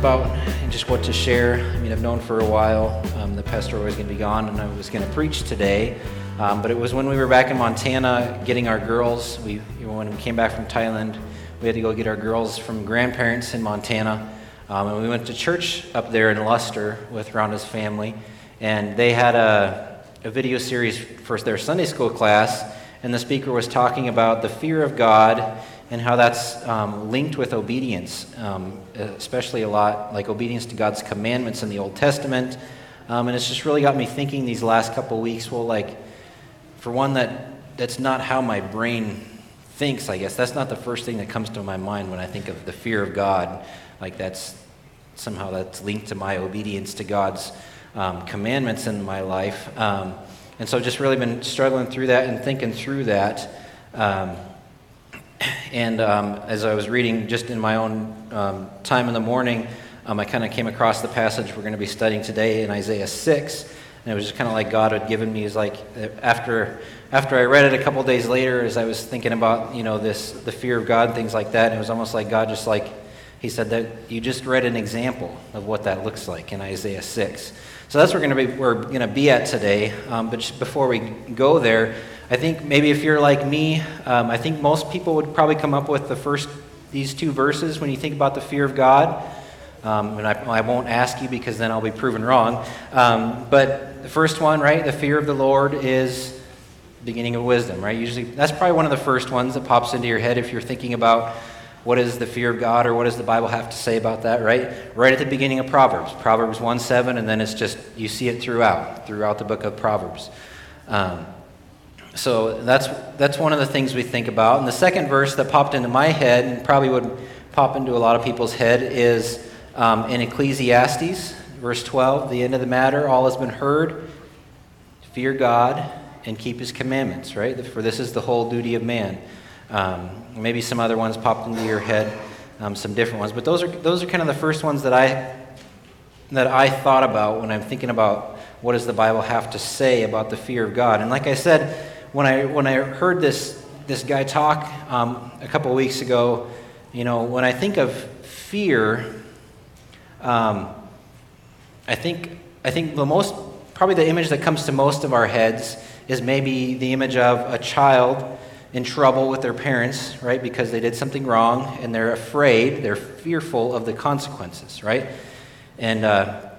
about and just what to share. I mean, I've known for a while um, the pastor was going to be gone and I was going to preach today. Um, but it was when we were back in Montana getting our girls. We, you know, when we came back from Thailand, we had to go get our girls from grandparents in Montana. Um, and we went to church up there in Lustre with Rhonda's family. And they had a, a video series for their Sunday school class. And the speaker was talking about the fear of God and how that's um, linked with obedience, um, especially a lot like obedience to God's commandments in the Old Testament. Um, and it's just really got me thinking these last couple weeks. Well, like, for one, that that's not how my brain thinks. I guess that's not the first thing that comes to my mind when I think of the fear of God. Like that's somehow that's linked to my obedience to God's um, commandments in my life. Um, and so, just really been struggling through that and thinking through that. And um, as I was reading just in my own um, time in the morning, um, I kind of came across the passage we're going to be studying today in Isaiah 6. And it was just kind of like God had given me, is like after, after I read it a couple days later, as I was thinking about, you know, this, the fear of God things like that, it was almost like God just like, he said that you just read an example of what that looks like in Isaiah 6. So that's where we're going to be, we're going to be at today. Um, but before we go there, I think maybe if you're like me, um, I think most people would probably come up with the first these two verses when you think about the fear of God. Um, and I, I, won't ask you because then I'll be proven wrong. Um, but the first one, right, the fear of the Lord is beginning of wisdom, right? Usually, that's probably one of the first ones that pops into your head if you're thinking about what is the fear of God or what does the Bible have to say about that, right? Right at the beginning of Proverbs, Proverbs 1 7, and then it's just, you see it throughout, throughout the book of Proverbs. Um, so that's, that's one of the things we think about. And the second verse that popped into my head, and probably would pop into a lot of people's head, is um, in Ecclesiastes, verse 12, the end of the matter, all has been heard. Fear God and keep his commandments, right? For this is the whole duty of man. Um, maybe some other ones popped into your head, um, some different ones. But those are, those are kind of the first ones that I, that I thought about when I'm thinking about what does the Bible have to say about the fear of God. And like I said, when I when I heard this this guy talk um, a couple weeks ago, you know, when I think of fear, um, I think I think the most probably the image that comes to most of our heads is maybe the image of a child in trouble with their parents, right? Because they did something wrong and they're afraid, they're fearful of the consequences, right? And uh,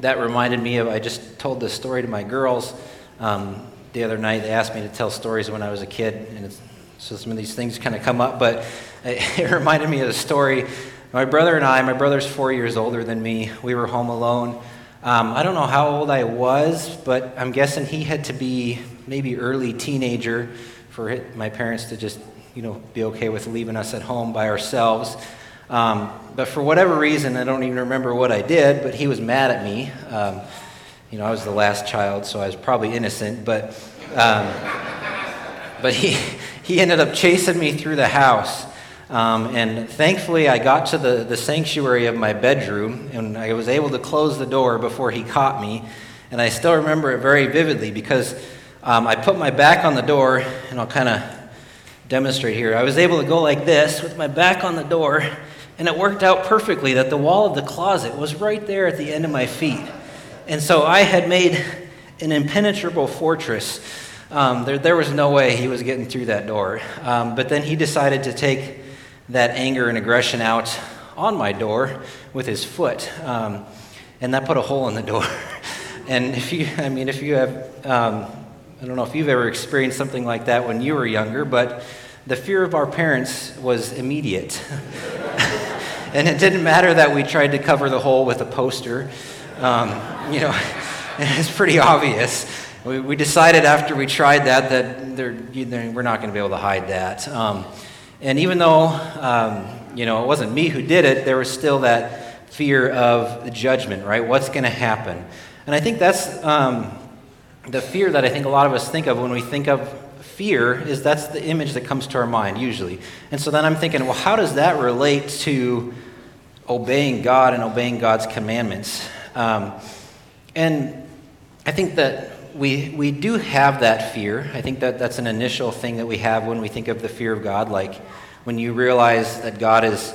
that reminded me of I just told this story to my girls. Um, the other night. They asked me to tell stories when I was a kid, and so some of these things kind of come up. But it, it reminded me of a story. My brother and I, my brother's four years older than me, we were home alone. Um, I don't know how old I was, but I'm guessing he had to be maybe early teenager for it, my parents to just, you know, be okay with leaving us at home by ourselves. Um, but for whatever reason, I don't even remember what I did, but he was mad at me. Um, you know, I was the last child, so I was probably innocent, but, um, but he, he ended up chasing me through the house. Um, and thankfully, I got to the, the sanctuary of my bedroom, and I was able to close the door before he caught me. And I still remember it very vividly because um, I put my back on the door, and I'll kind of demonstrate here. I was able to go like this with my back on the door, and it worked out perfectly that the wall of the closet was right there at the end of my feet. And so I had made an impenetrable fortress. Um, there, there, was no way he was getting through that door. Um, but then he decided to take that anger and aggression out on my door with his foot. Um, and that put a hole in the door. and if you, I mean, if you have, um, I don't know if you've ever experienced something like that when you were younger, but the fear of our parents was immediate. and it didn't matter that we tried to cover the hole with a poster. Um, you know, it's pretty obvious. We, we, decided after we tried that that they're, they're, we're not going to be able to hide that. Um, and even though, um, you know, it wasn't me who did it, there was still that fear of judgment, right? What's going to happen? And I think that's um, the fear that I think a lot of us think of when we think of fear is that's the image that comes to our mind usually. And so then I'm thinking, well, how does that relate to obeying God and obeying God's commandments? Um, and I think that we, we do have that fear. I think that that's an initial thing that we have when we think of the fear of God, like when you realize that God is,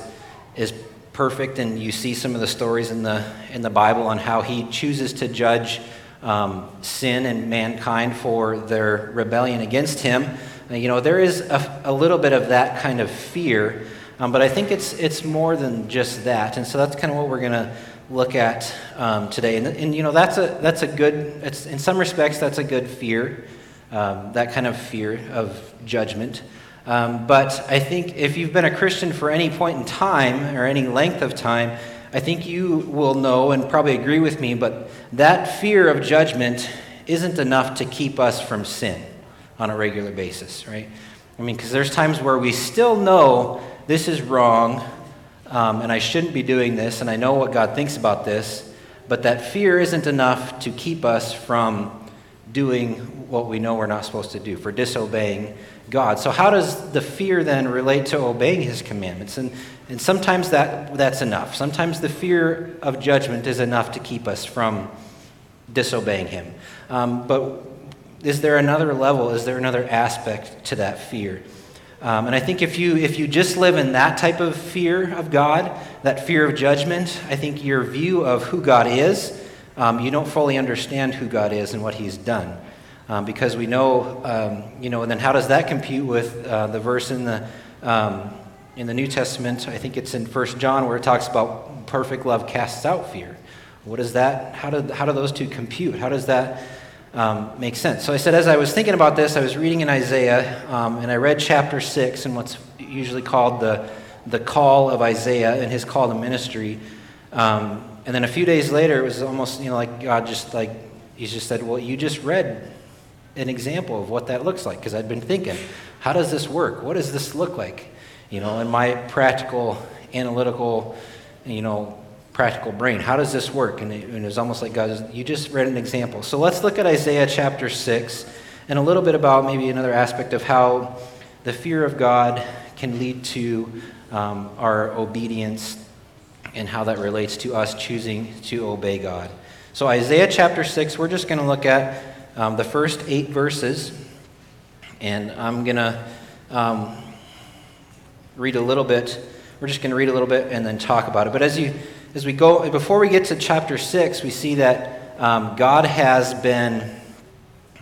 is perfect, and you see some of the stories in the, in the Bible on how he chooses to judge um, sin and mankind for their rebellion against him. Uh, you know, there is a, a, little bit of that kind of fear, um, but I think it's, it's more than just that. And so that's kind of what we're going to look at um, today. And, and, you know, that's a, that's a good, it's, in some respects, that's a good fear, um, that kind of fear of judgment. Um, but I think if you've been a Christian for any point in time or any length of time, I think you will know and probably agree with me, but that fear of judgment isn't enough to keep us from sin on a regular basis, right? I mean, because there's times where we still know this is wrong um, and I shouldn't be doing this, and I know what God thinks about this, but that fear isn't enough to keep us from doing what we know we're not supposed to do, for disobeying God. So, how does the fear then relate to obeying His commandments? And, and sometimes that, that's enough. Sometimes the fear of judgment is enough to keep us from disobeying Him. Um, but is there another level? Is there another aspect to that fear? Um, and I think if you, if you just live in that type of fear of God, that fear of judgment, I think your view of who God is, um, you don't fully understand who God is and what He's done. Um, because we know, um, you know, and then how does that compute with uh, the verse in the, um, in the New Testament? I think it's in 1 John where it talks about perfect love casts out fear. What is that? How do, how do those two compute? How does that um, makes sense. So I said, as I was thinking about this, I was reading in Isaiah, um, and I read chapter 6 and what's usually called the, the call of Isaiah and his call to ministry. Um, and then a few days later, it was almost, you know, like God just like, he just said, well, you just read an example of what that looks like. Because I'd been thinking, how does this work? What does this look like? You know, in my practical, analytical, you know, practical brain. How does this work? And it, and it was almost like God, you just read an example. So let's look at Isaiah chapter 6 and a little bit about maybe another aspect of how the fear of God can lead to um, our obedience and how that relates to us choosing to obey God. So, Isaiah chapter 6, we're just going to look at um, the first eight verses, and I'm going to um, read a little bit. We're just going to read a little bit and then talk about it. But as you as we go, before we get to chapter 6, we see that um, God has been,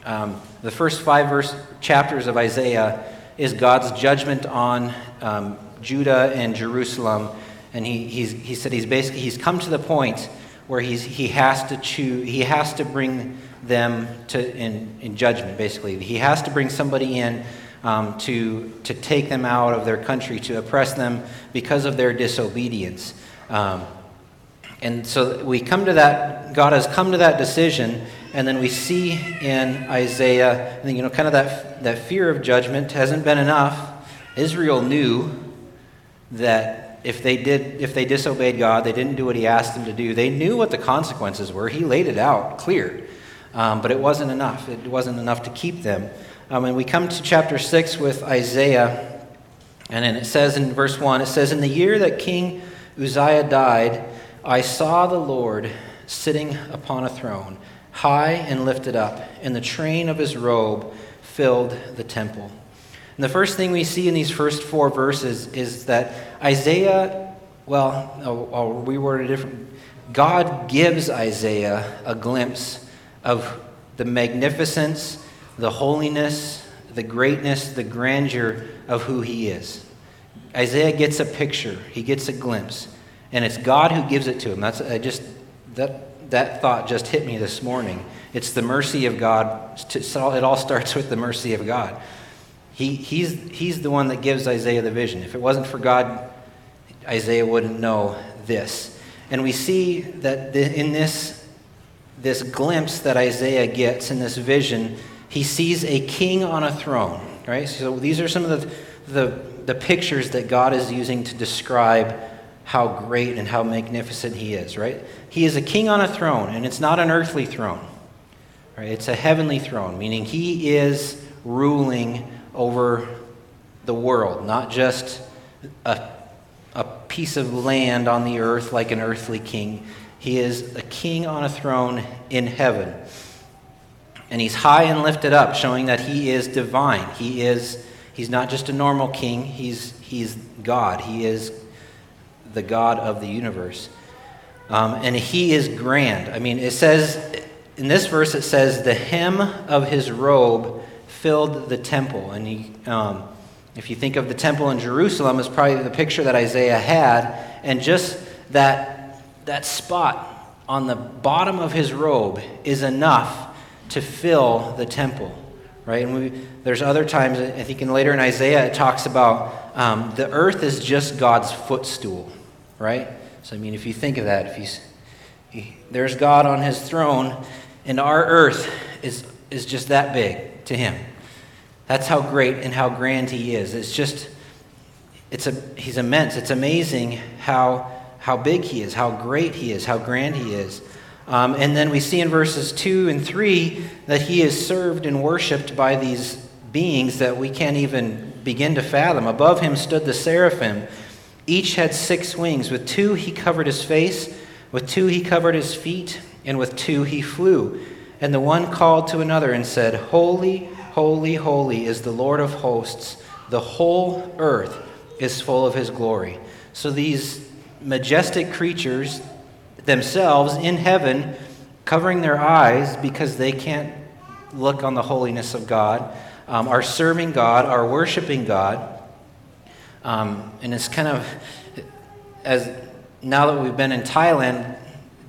um, the first five verse chapters of Isaiah is God's judgment on um, Judah and Jerusalem. And he, he said he's basically, he's come to the point where he's, he has to choose, he has to bring them to, in, in judgment, basically. He has to bring somebody in um, to, to take them out of their country, to oppress them because of their disobedience. Um, and so we come to that, God has come to that decision, and then we see in Isaiah, you know, kind of that, that fear of judgment hasn't been enough. Israel knew that if they did, if they disobeyed God, they didn't do what He asked them to do. They knew what the consequences were. He laid it out clear, um, but it wasn't enough. It wasn't enough to keep them. Um, and we come to chapter six with Isaiah, and then it says in verse one, it says, "In the year that King Uzziah died." I saw the Lord sitting upon a throne, high and lifted up, and the train of his robe filled the temple. And the first thing we see in these first four verses is that Isaiah, well, oh, oh, I'll, I'll reword it different. God gives Isaiah a glimpse of the magnificence, the holiness, the greatness, the grandeur of who he is. Isaiah gets a picture, he gets a glimpse and it's God who gives it to him. That's I just that that thought just hit me this morning. It's the mercy of God. It all starts with the mercy of God. He, he's, he's the one that gives Isaiah the vision. If it wasn't for God, Isaiah wouldn't know this. And we see that in this, this glimpse that Isaiah gets in this vision, he sees a king on a throne, right? So these are some of the, the, the pictures that God is using to describe how great and how magnificent he is, right? He is a king on a throne, and it's not an earthly throne, right? It's a heavenly throne, meaning he is ruling over the world, not just a, a piece of land on the earth like an earthly king. He is a king on a throne in heaven. And he's high and lifted up, showing that he is divine. He is, he's not just a normal king, he's, he's God. He is the God of the universe. Um, and he is grand. I mean, it says, in this verse, it says, the hem of his robe filled the temple. And he, um, if you think of the temple in Jerusalem, it's probably the picture that Isaiah had. And just that, that spot on the bottom of his robe is enough to fill the temple, right? And we, there's other times, I think in later in Isaiah, it talks about um, the earth is just God's footstool, right? So, I mean, if you think of that, if he's, he, there's God on his throne, and our earth is, is just that big to him. That's how great and how grand he is. It's just, it's a, he's immense. It's amazing how, how big he is, how great he is, how grand he is. Um, and then we see in verses 2 and 3 that he is served and worshiped by these beings that we can't even begin to fathom. Above him stood the seraphim. Each had six wings. With two he covered his face, with two he covered his feet, and with two he flew. And the one called to another and said, Holy, holy, holy is the Lord of hosts. The whole earth is full of his glory. So these majestic creatures themselves in heaven, covering their eyes because they can't look on the holiness of God, um, are serving God, are worshiping God. Um, and it's kind of, as now that we've been in Thailand,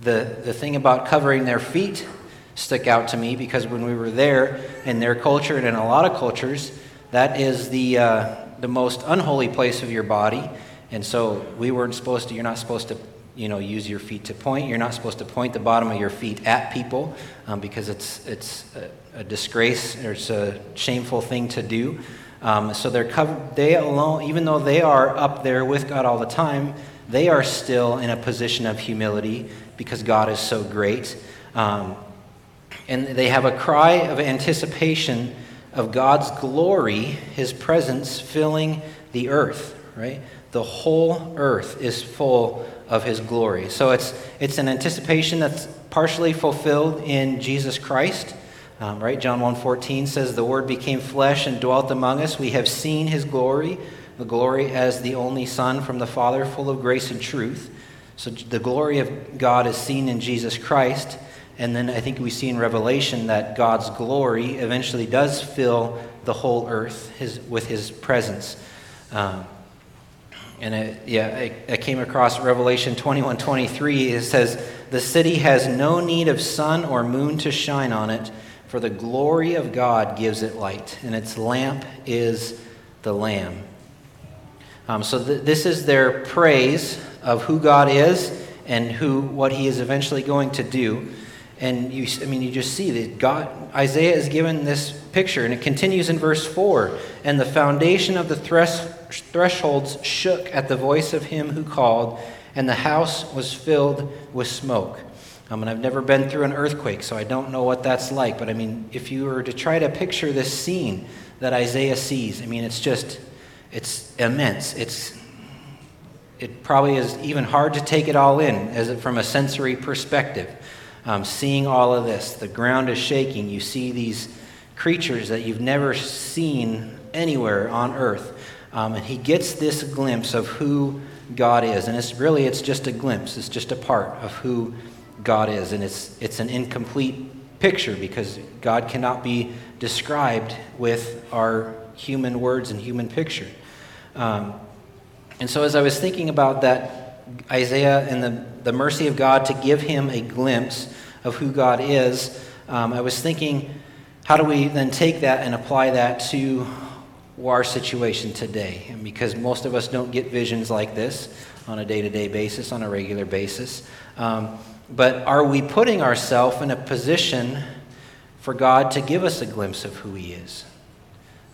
the, the thing about covering their feet stuck out to me because when we were there in their culture and in a lot of cultures, that is the, uh, the most unholy place of your body. And so we weren't supposed to, you're not supposed to, you know, use your feet to point. You're not supposed to point the bottom of your feet at people um, because it's, it's a, a, disgrace or it's a shameful thing to do. Um, so they're covered, they alone, even though they are up there with God all the time, they are still in a position of humility because God is so great. Um, and they have a cry of anticipation of God's glory, his presence filling the earth, right? The whole earth is full of his glory. So it's, it's an anticipation that's partially fulfilled in Jesus Christ. Um, right? John 1.14 says, The Word became flesh and dwelt among us. We have seen his glory, the glory as the only Son from the Father, full of grace and truth. So the glory of God is seen in Jesus Christ. And then I think we see in Revelation that God's glory eventually does fill the whole earth his, with his presence. Um, and yeah, I, came across Revelation 21 23. It says, The city has no need of sun or moon to shine on it, for the glory of God gives it light, and its lamp is the Lamb. Um, so th- this is their praise of who God is and who what He is eventually going to do. And you, I mean, you just see that God, Isaiah is given this picture, and it continues in verse 4. And the foundation of the thres- thresholds shook at the voice of him who called, and the house was filled with smoke. Um, and I've never been through an earthquake, so I don't know what that's like. But I mean, if you were to try to picture this scene that Isaiah sees, I mean, it's just, it's immense. It's, it probably is even hard to take it all in as it, from a sensory perspective um, seeing all of this. The ground is shaking. You see these creatures that you've never seen anywhere on earth. Um, and he gets this glimpse of who God is. And it's really, it's just a glimpse. It's just a part of who God is. And it's, it's an incomplete picture because God cannot be described with our human words and human picture. Um, and so as I was thinking about that Isaiah and the, the mercy of God to give him a glimpse of who God is, um, I was thinking, how do we then take that and apply that to our situation today? And because most of us don't get visions like this on a day to day basis, on a regular basis. Um, but are we putting ourselves in a position for God to give us a glimpse of who He is?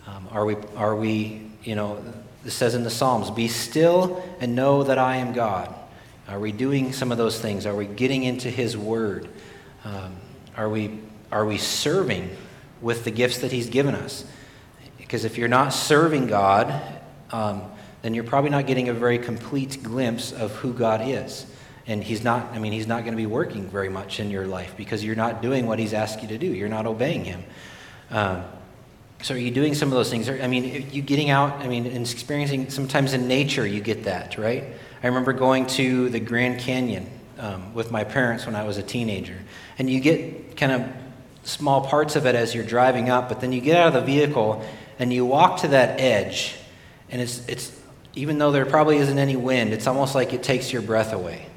Um, are we, are we, you know, it says in the Psalms, Be still and know that I am God. Are we doing some of those things? Are we getting into His Word? Um, are, we, are we serving with the gifts that He's given us? Because if you're not serving God, um, then you're probably not getting a very complete glimpse of who God is. And He's not, I mean, He's not going to be working very much in your life because you're not doing what He's asked you to do. You're not obeying Him. Um, so are you doing some of those things? I mean, you getting out, I mean, and experiencing, sometimes in nature you get that, right? I remember going to the Grand Canyon um, with my parents when I was a teenager. And you get kind of small parts of it as you're driving up, but then you get out of the vehicle and you walk to that edge, and it's, it's even though there probably isn't any wind, it's almost like it takes your breath away.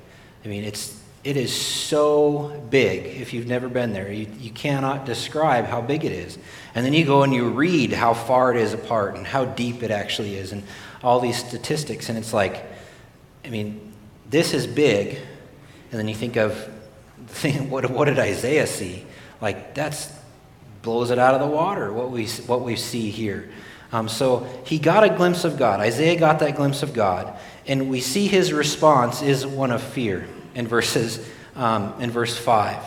I mean, it's, it is so big if you've never been there. You, you cannot describe how big it is. And then you go and you read how far it is apart and how deep it actually is and all these statistics. And it's like, I mean, this is big. And then you think of, what, what did Isaiah see? Like, that's blows it out of the water, what we, what we see here. Um, so he got a glimpse of God. Isaiah got that glimpse of God. And we see his response is one of fear in verses um, in verse 5.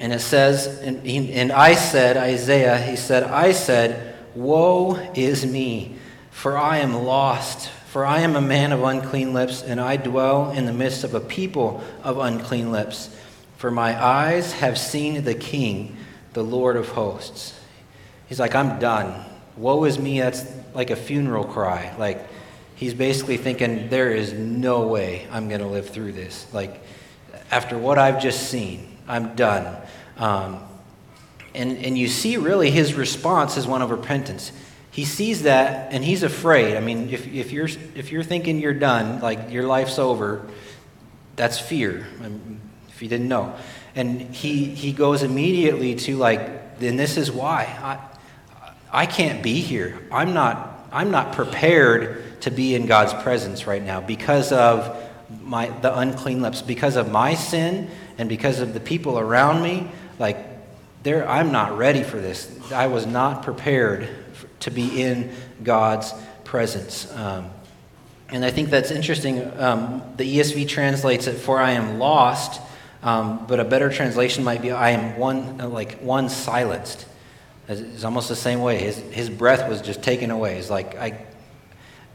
And it says, and, and I said, Isaiah, he said, I said, Woe is me, for I am lost. For I am a man of unclean lips, and I dwell in the midst of a people of unclean lips. For my eyes have seen the King, the Lord of hosts. He's like, I'm done. Woe is me. That's like a funeral cry. Like, he's basically thinking, there is no way I'm going to live through this. Like, after what I've just seen, I'm done. Um, and, and you see, really, his response is one of repentance he sees that and he's afraid. I mean, if, if, you're, if you're thinking you're done, like your life's over, that's fear, if you didn't know. And he, he goes immediately to, like, then this is why. I, I can't be here. I'm not, I'm not prepared to be in God's presence right now because of my, the unclean lips, because of my sin and because of the people around me. Like, there, I'm not ready for this. I was not prepared to be in God's presence. Um, and I think that's interesting. Um, the ESV translates it, "For I am lost," um, but a better translation might be, "I am one like one silenced." It's almost the same way. His his breath was just taken away. It's like I,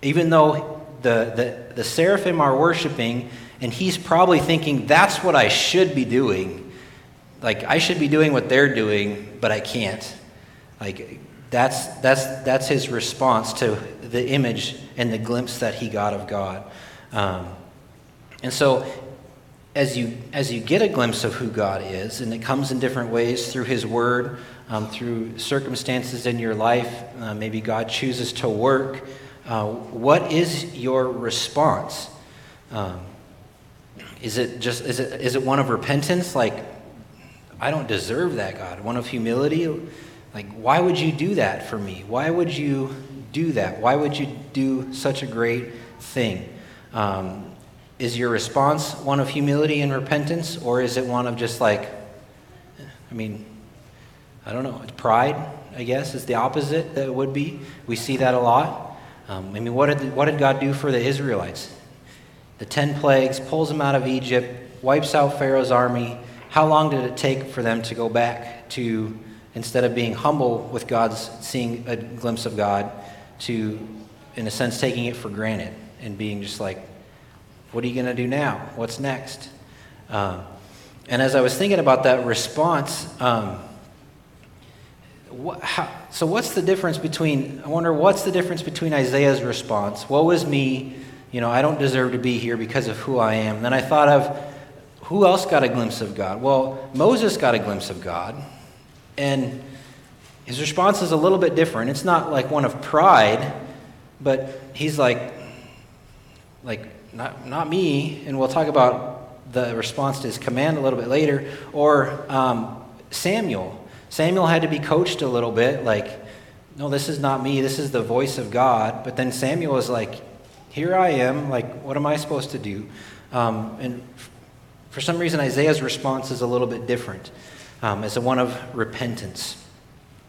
even though the the, the seraphim are worshiping, and he's probably thinking, "That's what I should be doing." Like I should be doing what they're doing, but I can't. Like that's, that's, that's his response to the image and the glimpse that he got of God. Um, and so, as you, as you get a glimpse of who God is, and it comes in different ways through his word, um, through circumstances in your life, uh, maybe God chooses to work, uh, what is your response? Um, is it just is it, is it one of repentance like I don't deserve that God? One of humility? Like, why would you do that for me? Why would you do that? Why would you do such a great thing? Um, is your response one of humility and repentance, or is it one of just like, I mean, I don't know, pride, I guess, is the opposite that it would be. We see that a lot. Um, I mean, what did, what did God do for the Israelites? The ten plagues, pulls them out of Egypt, wipes out Pharaoh's army. How long did it take for them to go back to instead of being humble with God's seeing a glimpse of God, to, in a sense, taking it for granted and being just like, what are you going to do now? What's next? Um, and as I was thinking about that response, um, so what's the difference between, I wonder what's the difference between Isaiah's response, woe is me, you know, I don't deserve to be here because of who I am. Then I thought of, who else got a glimpse of God? Well, Moses got a glimpse of God. And his response is a little bit different. It's not like one of pride, but he's like, like, not, not me. And we'll talk about the response to his command a little bit later. Or um, Samuel. Samuel had to be coached a little bit, like, no, this is not me, this is the voice of God. But then Samuel was like, here I am, like, what am I supposed to do? Um, and for some reason, Isaiah's response is a little bit different um, as a one of repentance.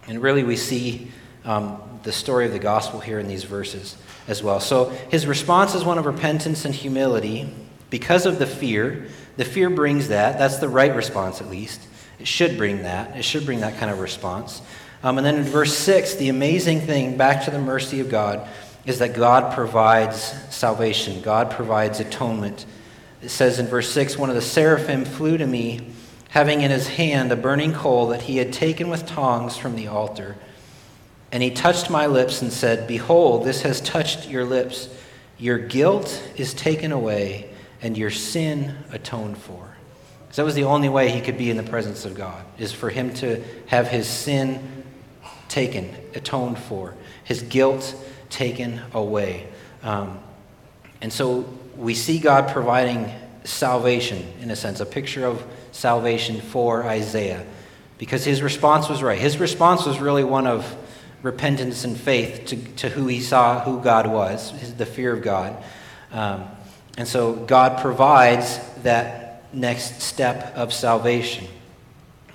And really, we see um, the story of the gospel here in these verses as well. So his response is one of repentance and humility because of the fear. The fear brings that. That's the right response, at least. It should bring that. It should bring that kind of response. Um, and then in verse 6, the amazing thing, back to the mercy of God, is that God provides salvation, God provides atonement. It says in verse 6 one of the seraphim flew to me having in his hand a burning coal that he had taken with tongs from the altar. And he touched my lips and said, Behold, this has touched your lips. Your guilt is taken away and your sin atoned for. That was the only way he could be in the presence of God, is for him to have his sin taken, atoned for, his guilt taken away. Um, and so we see God providing salvation, in a sense, a picture of salvation for Isaiah, because his response was right. His response was really one of repentance and faith to, to who he saw who God was, the fear of God. Um, and so God provides that next step of salvation.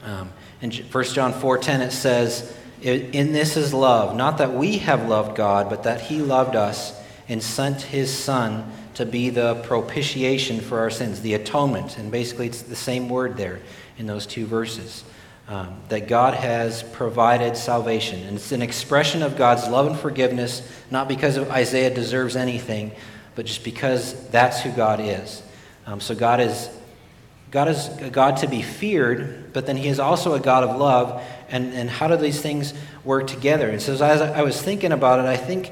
Um, in 1 John 4:10 it says, "In this is love, not that we have loved God, but that he loved us and sent his son to be the propitiation for our sins, the atonement." And basically it's the same word there in those two verses um, that God has provided salvation. And it's an expression of God's love and forgiveness, not because Isaiah deserves anything, but just because that's who God is. Um, so God is, God is a God to be feared, but then He is also a God of love. And, and how do these things work together? And so as I was thinking about it, I think.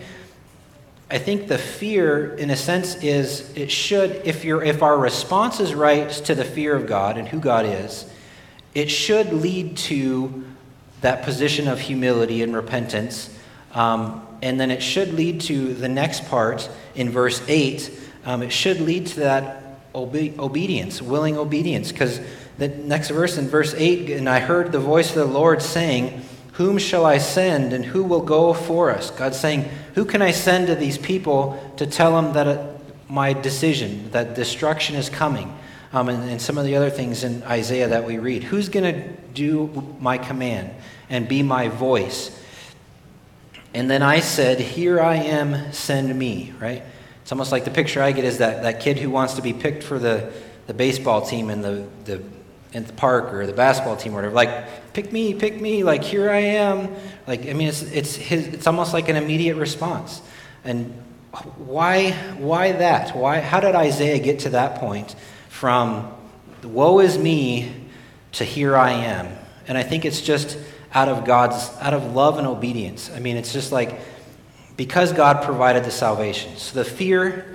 I think the fear, in a sense, is it should, if, you if our response is right to the fear of God and who God is, it should lead to that position of humility and repentance. Um, and then it should lead to the next part in verse 8. Um, it should lead to that obe- obedience, willing obedience. Because the next verse in verse 8, and I heard the voice of the Lord saying, Whom shall I send, and who will go for us? God's saying, Who can I send to these people to tell them that uh, my decision, that destruction is coming? um, and, and some of the other things in Isaiah that we read. Who's going to do my command and be my voice? And then I said, Here I am, send me, right? It's almost like the picture I get is that, that kid who wants to be picked for the, the baseball team in the, the, in the park or the basketball team or whatever. Like, pick me, pick me, like, here I am. Like, I mean, it's, it's, his, it's almost like an immediate response. And why, why that? Why, how did Isaiah get to that point from woe is me to here I am. And I think it's just out of God's, out of love and obedience. I mean, it's just like because God provided the salvation. So the fear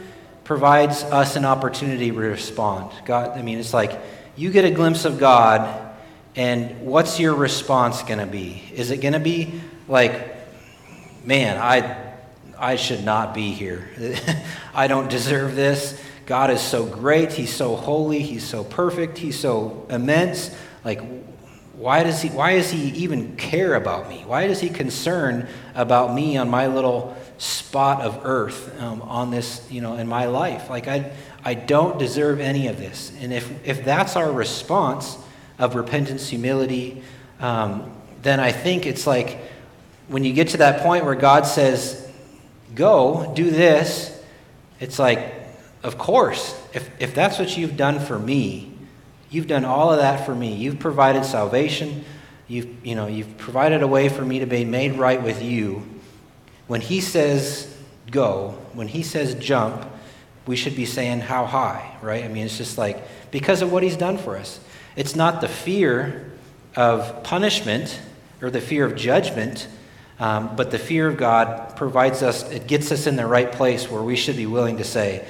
provides us an opportunity to respond. God, I mean, it's like you get a glimpse of God, and what's your response going to be? Is it going to be like, man, I, I should not be here. I don't deserve this. God is so great, He's so holy, He's so perfect, He's so immense. Like, why does he why does he even care about me why does he concern about me on my little spot of earth um, on this you know in my life like i i don't deserve any of this and if if that's our response of repentance humility um, then i think it's like when you get to that point where god says go do this it's like of course, if, if that's what you've done for me, you've done all of that for me. You've provided salvation. You've, you know, you've provided a way for me to be made right with you. When he says go, when he says jump, we should be saying how high, right? I mean, it's just like because of what he's done for us. It's not the fear of punishment or the fear of judgment, um, but the fear of God provides us, it gets us in the right place where we should be willing to say,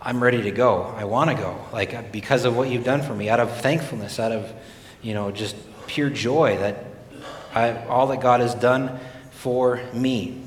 I'm ready to go. I want to go. Like because of what you've done for me, out of thankfulness, out of you know just pure joy that I, all that God has done for me.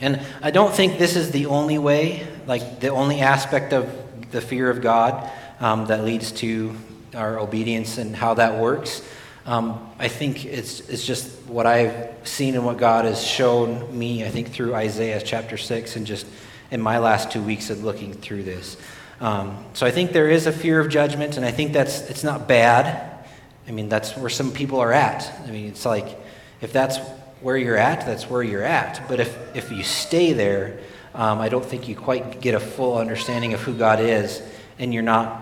And I don't think this is the only way, like the only aspect of the fear of God um, that leads to our obedience and how that works. Um, I think it's, it's just what I've seen and what God has shown me, I think, through Isaiah chapter 6 and just in my last two weeks of looking through this. Um, so I think there is a fear of judgment, and I think that's it's not bad. I mean, that's where some people are at. I mean, it's like if that's where you're at, that's where you're at. But if if you stay there, um, I don't think you quite get a full understanding of who God is, and you're not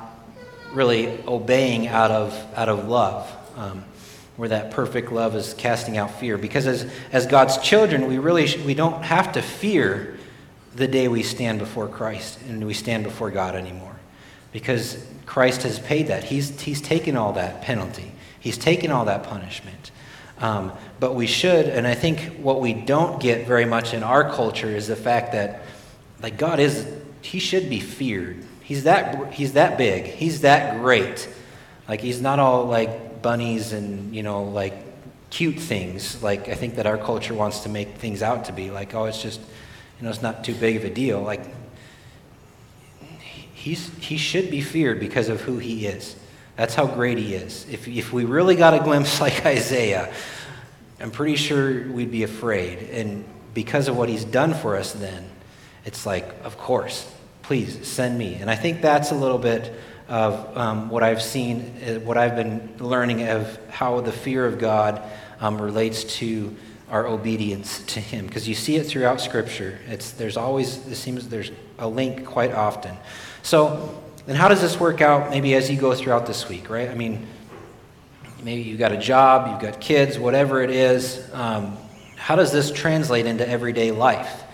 really obeying out of out of love. Um, where that perfect love is casting out fear because as, as god's children we really sh- we don't have to fear the day we stand before Christ and we stand before God anymore. Because Christ has paid that. He's, he's taken all that penalty, He's taken all that punishment. Um, but we should, and I think what we don't get very much in our culture is the fact that, like, God is he should be feared. He's that, he's that big. He's that great. Like, he's not all like bunnies and, you know, like cute things. Like, I think that our culture wants to make things out to be. Like, oh, it's just, you know, it's not too big of a deal. Like, he's, he should be feared because of who he is. That's how great he is. If, if we really got a glimpse like Isaiah, I'm pretty sure we'd be afraid. And because of what he's done for us, then, it's like, of course, please send me. And I think that's a little bit of um, what I've seen, uh, what I've been learning of how the fear of God um, relates to our obedience to Him. Because you see it throughout Scripture. It's, there's always, it seems there's a link quite often. So, then how does this work out maybe as you go throughout this week, right? I mean, maybe you've got a job, you've got kids, whatever it is. Um, how does this translate into everyday life?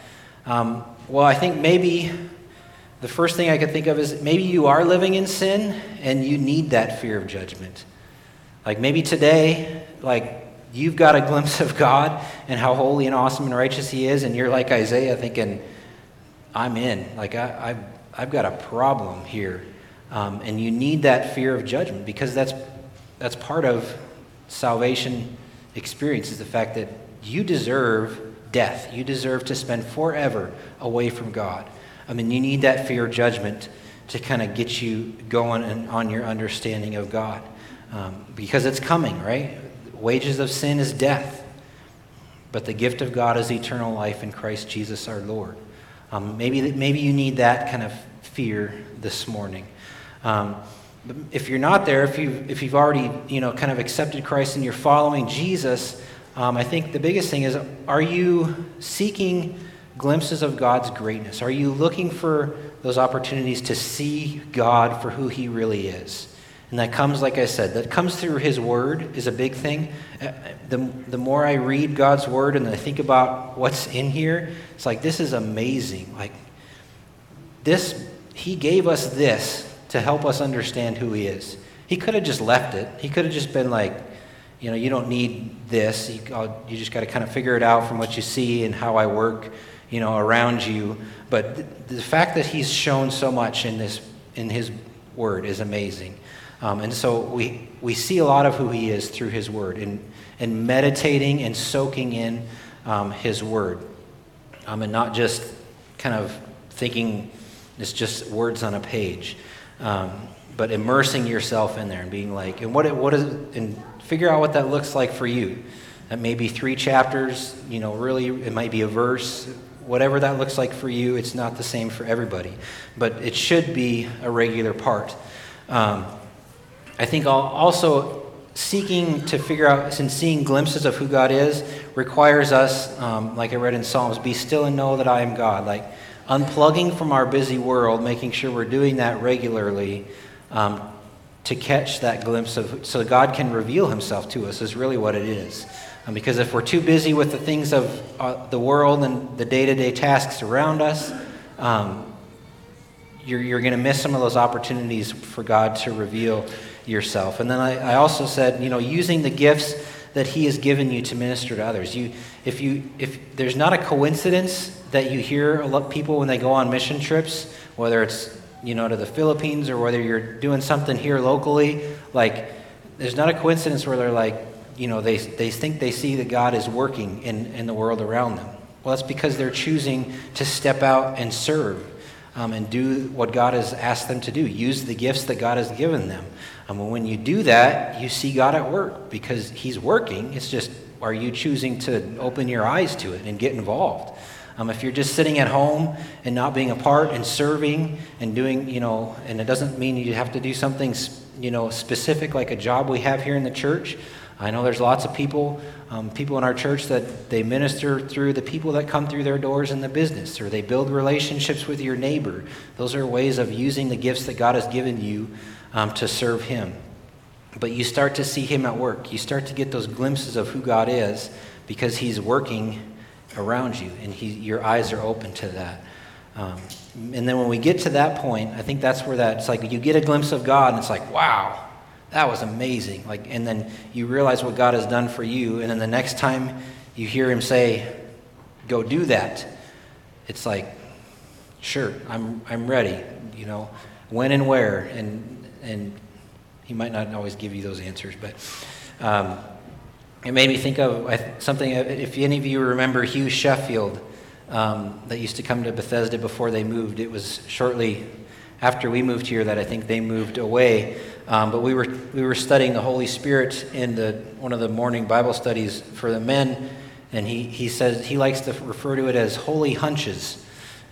Um, well, I think maybe the first thing I could think of is maybe you are living in sin and you need that fear of judgment. Like maybe today, like you've got a glimpse of God and how holy and awesome and righteous He is, and you're like Isaiah thinking, I'm in. Like I, I've, I've got a problem here. Um, and you need that fear of judgment because that's, that's part of salvation experience is the fact that you deserve death. You deserve to spend forever away from God. I mean, you need that fear of judgment to kind of get you going and on your understanding of God. Um, because it's coming, right? Wages of sin is death, but the gift of God is eternal life in Christ Jesus our Lord. Um, maybe, maybe you need that kind of fear this morning. Um, if you're not there, if, you, if you've already you know, kind of accepted Christ and you're following Jesus, um, I think the biggest thing is are you seeking glimpses of God's greatness? Are you looking for those opportunities to see God for who He really is? And that comes, like I said, that comes through His Word is a big thing. Uh, the, the more I read God's Word and I think about what's in here, it's like, this is amazing. Like, this, He gave us this to help us understand who He is. He could have just left it. He could have just been like, you know, you don't need this. You, you just got to kind of figure it out from what you see and how I work you know, around you. But the fact that he's shown so much in this in his word is amazing. Um, and so we, we see a lot of who he is through his word and, and meditating and soaking in um, his word. Um, and not just kind of thinking it's just words on a page, um, but immersing yourself in there and being like, and what, it, what is, and figure out what that looks like for you. That may be three chapters, you know, really, it might be a verse, whatever that looks like for you, it's not the same for everybody. But it should be a regular part. Um, I think also seeking to figure out and seeing glimpses of who God is requires us, um, like I read in Psalms, be still and know that I am God. Like unplugging from our busy world, making sure we're doing that regularly um, to catch that glimpse of, so God can reveal himself to us, is really what it is. Um, because if we're too busy with the things of uh, the world and the day to day tasks around us, um, you're, you're going to miss some of those opportunities for God to reveal yourself. And then I, I, also said, you know, using the gifts that He has given you to minister to others. You, if, you, if there's not a coincidence that you hear a lot of people when they go on mission trips, whether it's you know to the Philippines or whether you're doing something here locally, like there's not a coincidence where they're like, you know, they, they think they see that God is working in, in the world around them. Well, that's because they're choosing to step out and serve um, and do what God has asked them to do. Use the gifts that God has given them. And when you do that, you see God at work because He's working. It's just, are you choosing to open your eyes to it and get involved? Um, if you're just sitting at home and not being a part and serving and doing, you know, and it doesn't mean you have to do something, you know, specific like a job we have here in the church. I know there's lots of people, um, people in our church that they minister through the people that come through their doors in the business, or they build relationships with your neighbor. Those are ways of using the gifts that God has given you um, to serve Him. But you start to see Him at work. You start to get those glimpses of who God is because He's working around you, and he, your eyes are open to that. Um, and then when we get to that point, I think that's where that it's like you get a glimpse of God, and it's like, wow, that was amazing. Like, and then you realize what God has done for you, and then the next time you hear him say, go do that, it's like, sure, I'm, I'm ready. You know, when and where. And, and he might not always give you those answers, but um, it made me think of something. If any of you remember Hugh Sheffield, um, that used to come to Bethesda before they moved, it was shortly after we moved here that I think they moved away. Um, but we were, we were studying the Holy Spirit in the, one of the morning Bible studies for the men, and he, he says he likes to refer to it as holy hunches.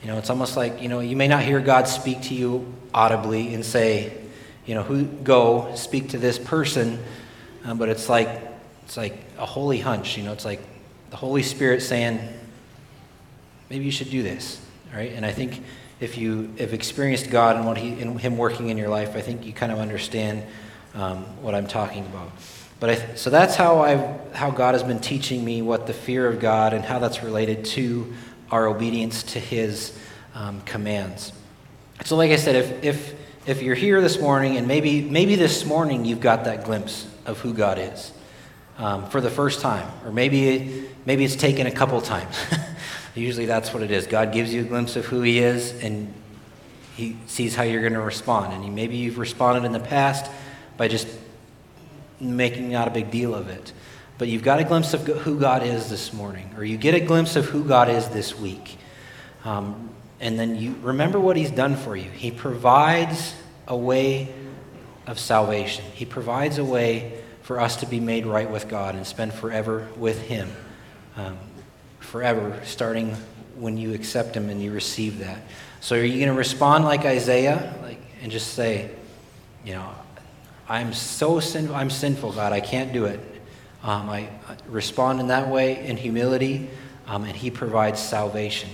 You know, it's almost like, you know, you may not hear God speak to you audibly and say, you know, who go speak to this person, um, but it's like it's like a holy hunch. You know, it's like the Holy Spirit saying, maybe you should do this, right? And I think if you have experienced God and what he, and Him working in your life, I think you kind of understand um, what I'm talking about. But I, so that's how I how God has been teaching me what the fear of God and how that's related to our obedience to His um, commands. So, like I said, if if if you're here this morning and maybe maybe this morning you've got that glimpse of who God is um, for the first time, or maybe maybe it's taken a couple times. Usually that's what it is. God gives you a glimpse of who He is, and He sees how you're going to respond. And maybe you've responded in the past by just making not a big deal of it. But you've got a glimpse of who God is this morning, or you get a glimpse of who God is this week. Um, and then you remember what He's done for you. He provides a way of salvation, He provides a way for us to be made right with God and spend forever with Him. Um, forever, starting when you accept Him and you receive that. So, are you going to respond like Isaiah, like, and just say, you know, I'm so sinful. I'm sinful, God. I can't do it. Um, I, I, respond in that way in humility, um, and He provides salvation.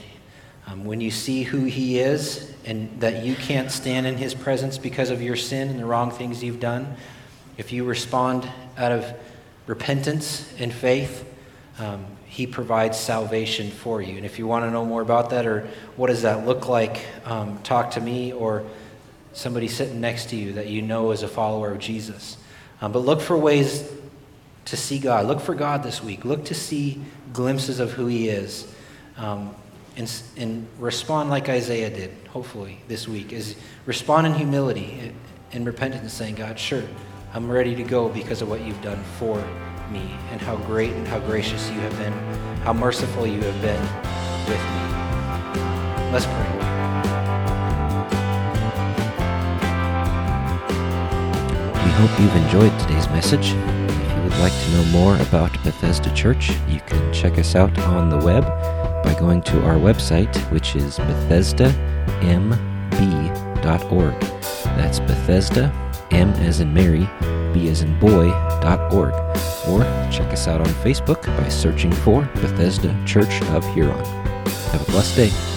Um, when you see who He is and that you can't stand in His presence because of your sin and the wrong things you've done, if you respond out of repentance and faith, um, he provides salvation for you. And if you want to know more about that or what does that look like, um, talk to me or somebody sitting next to you that you know is a follower of Jesus. Um, but look for ways to see God. Look for God this week. Look to see glimpses of who He is. Um, and, and, respond like Isaiah did, hopefully, this week. Is respond in humility and repentance, saying, God, sure, I'm ready to go because of what you've done for me and how great and how gracious you have been, how merciful you have been with me. Let's pray. We hope you've enjoyed today's message. If you would like to know more about Bethesda Church, you can check us out on the web by going to our website, which is bethesdamb.org. That's Bethesda, M as in Mary, B as in boy.org. Or check us out on Facebook by searching for Bethesda Church of Huron. Have a blessed day.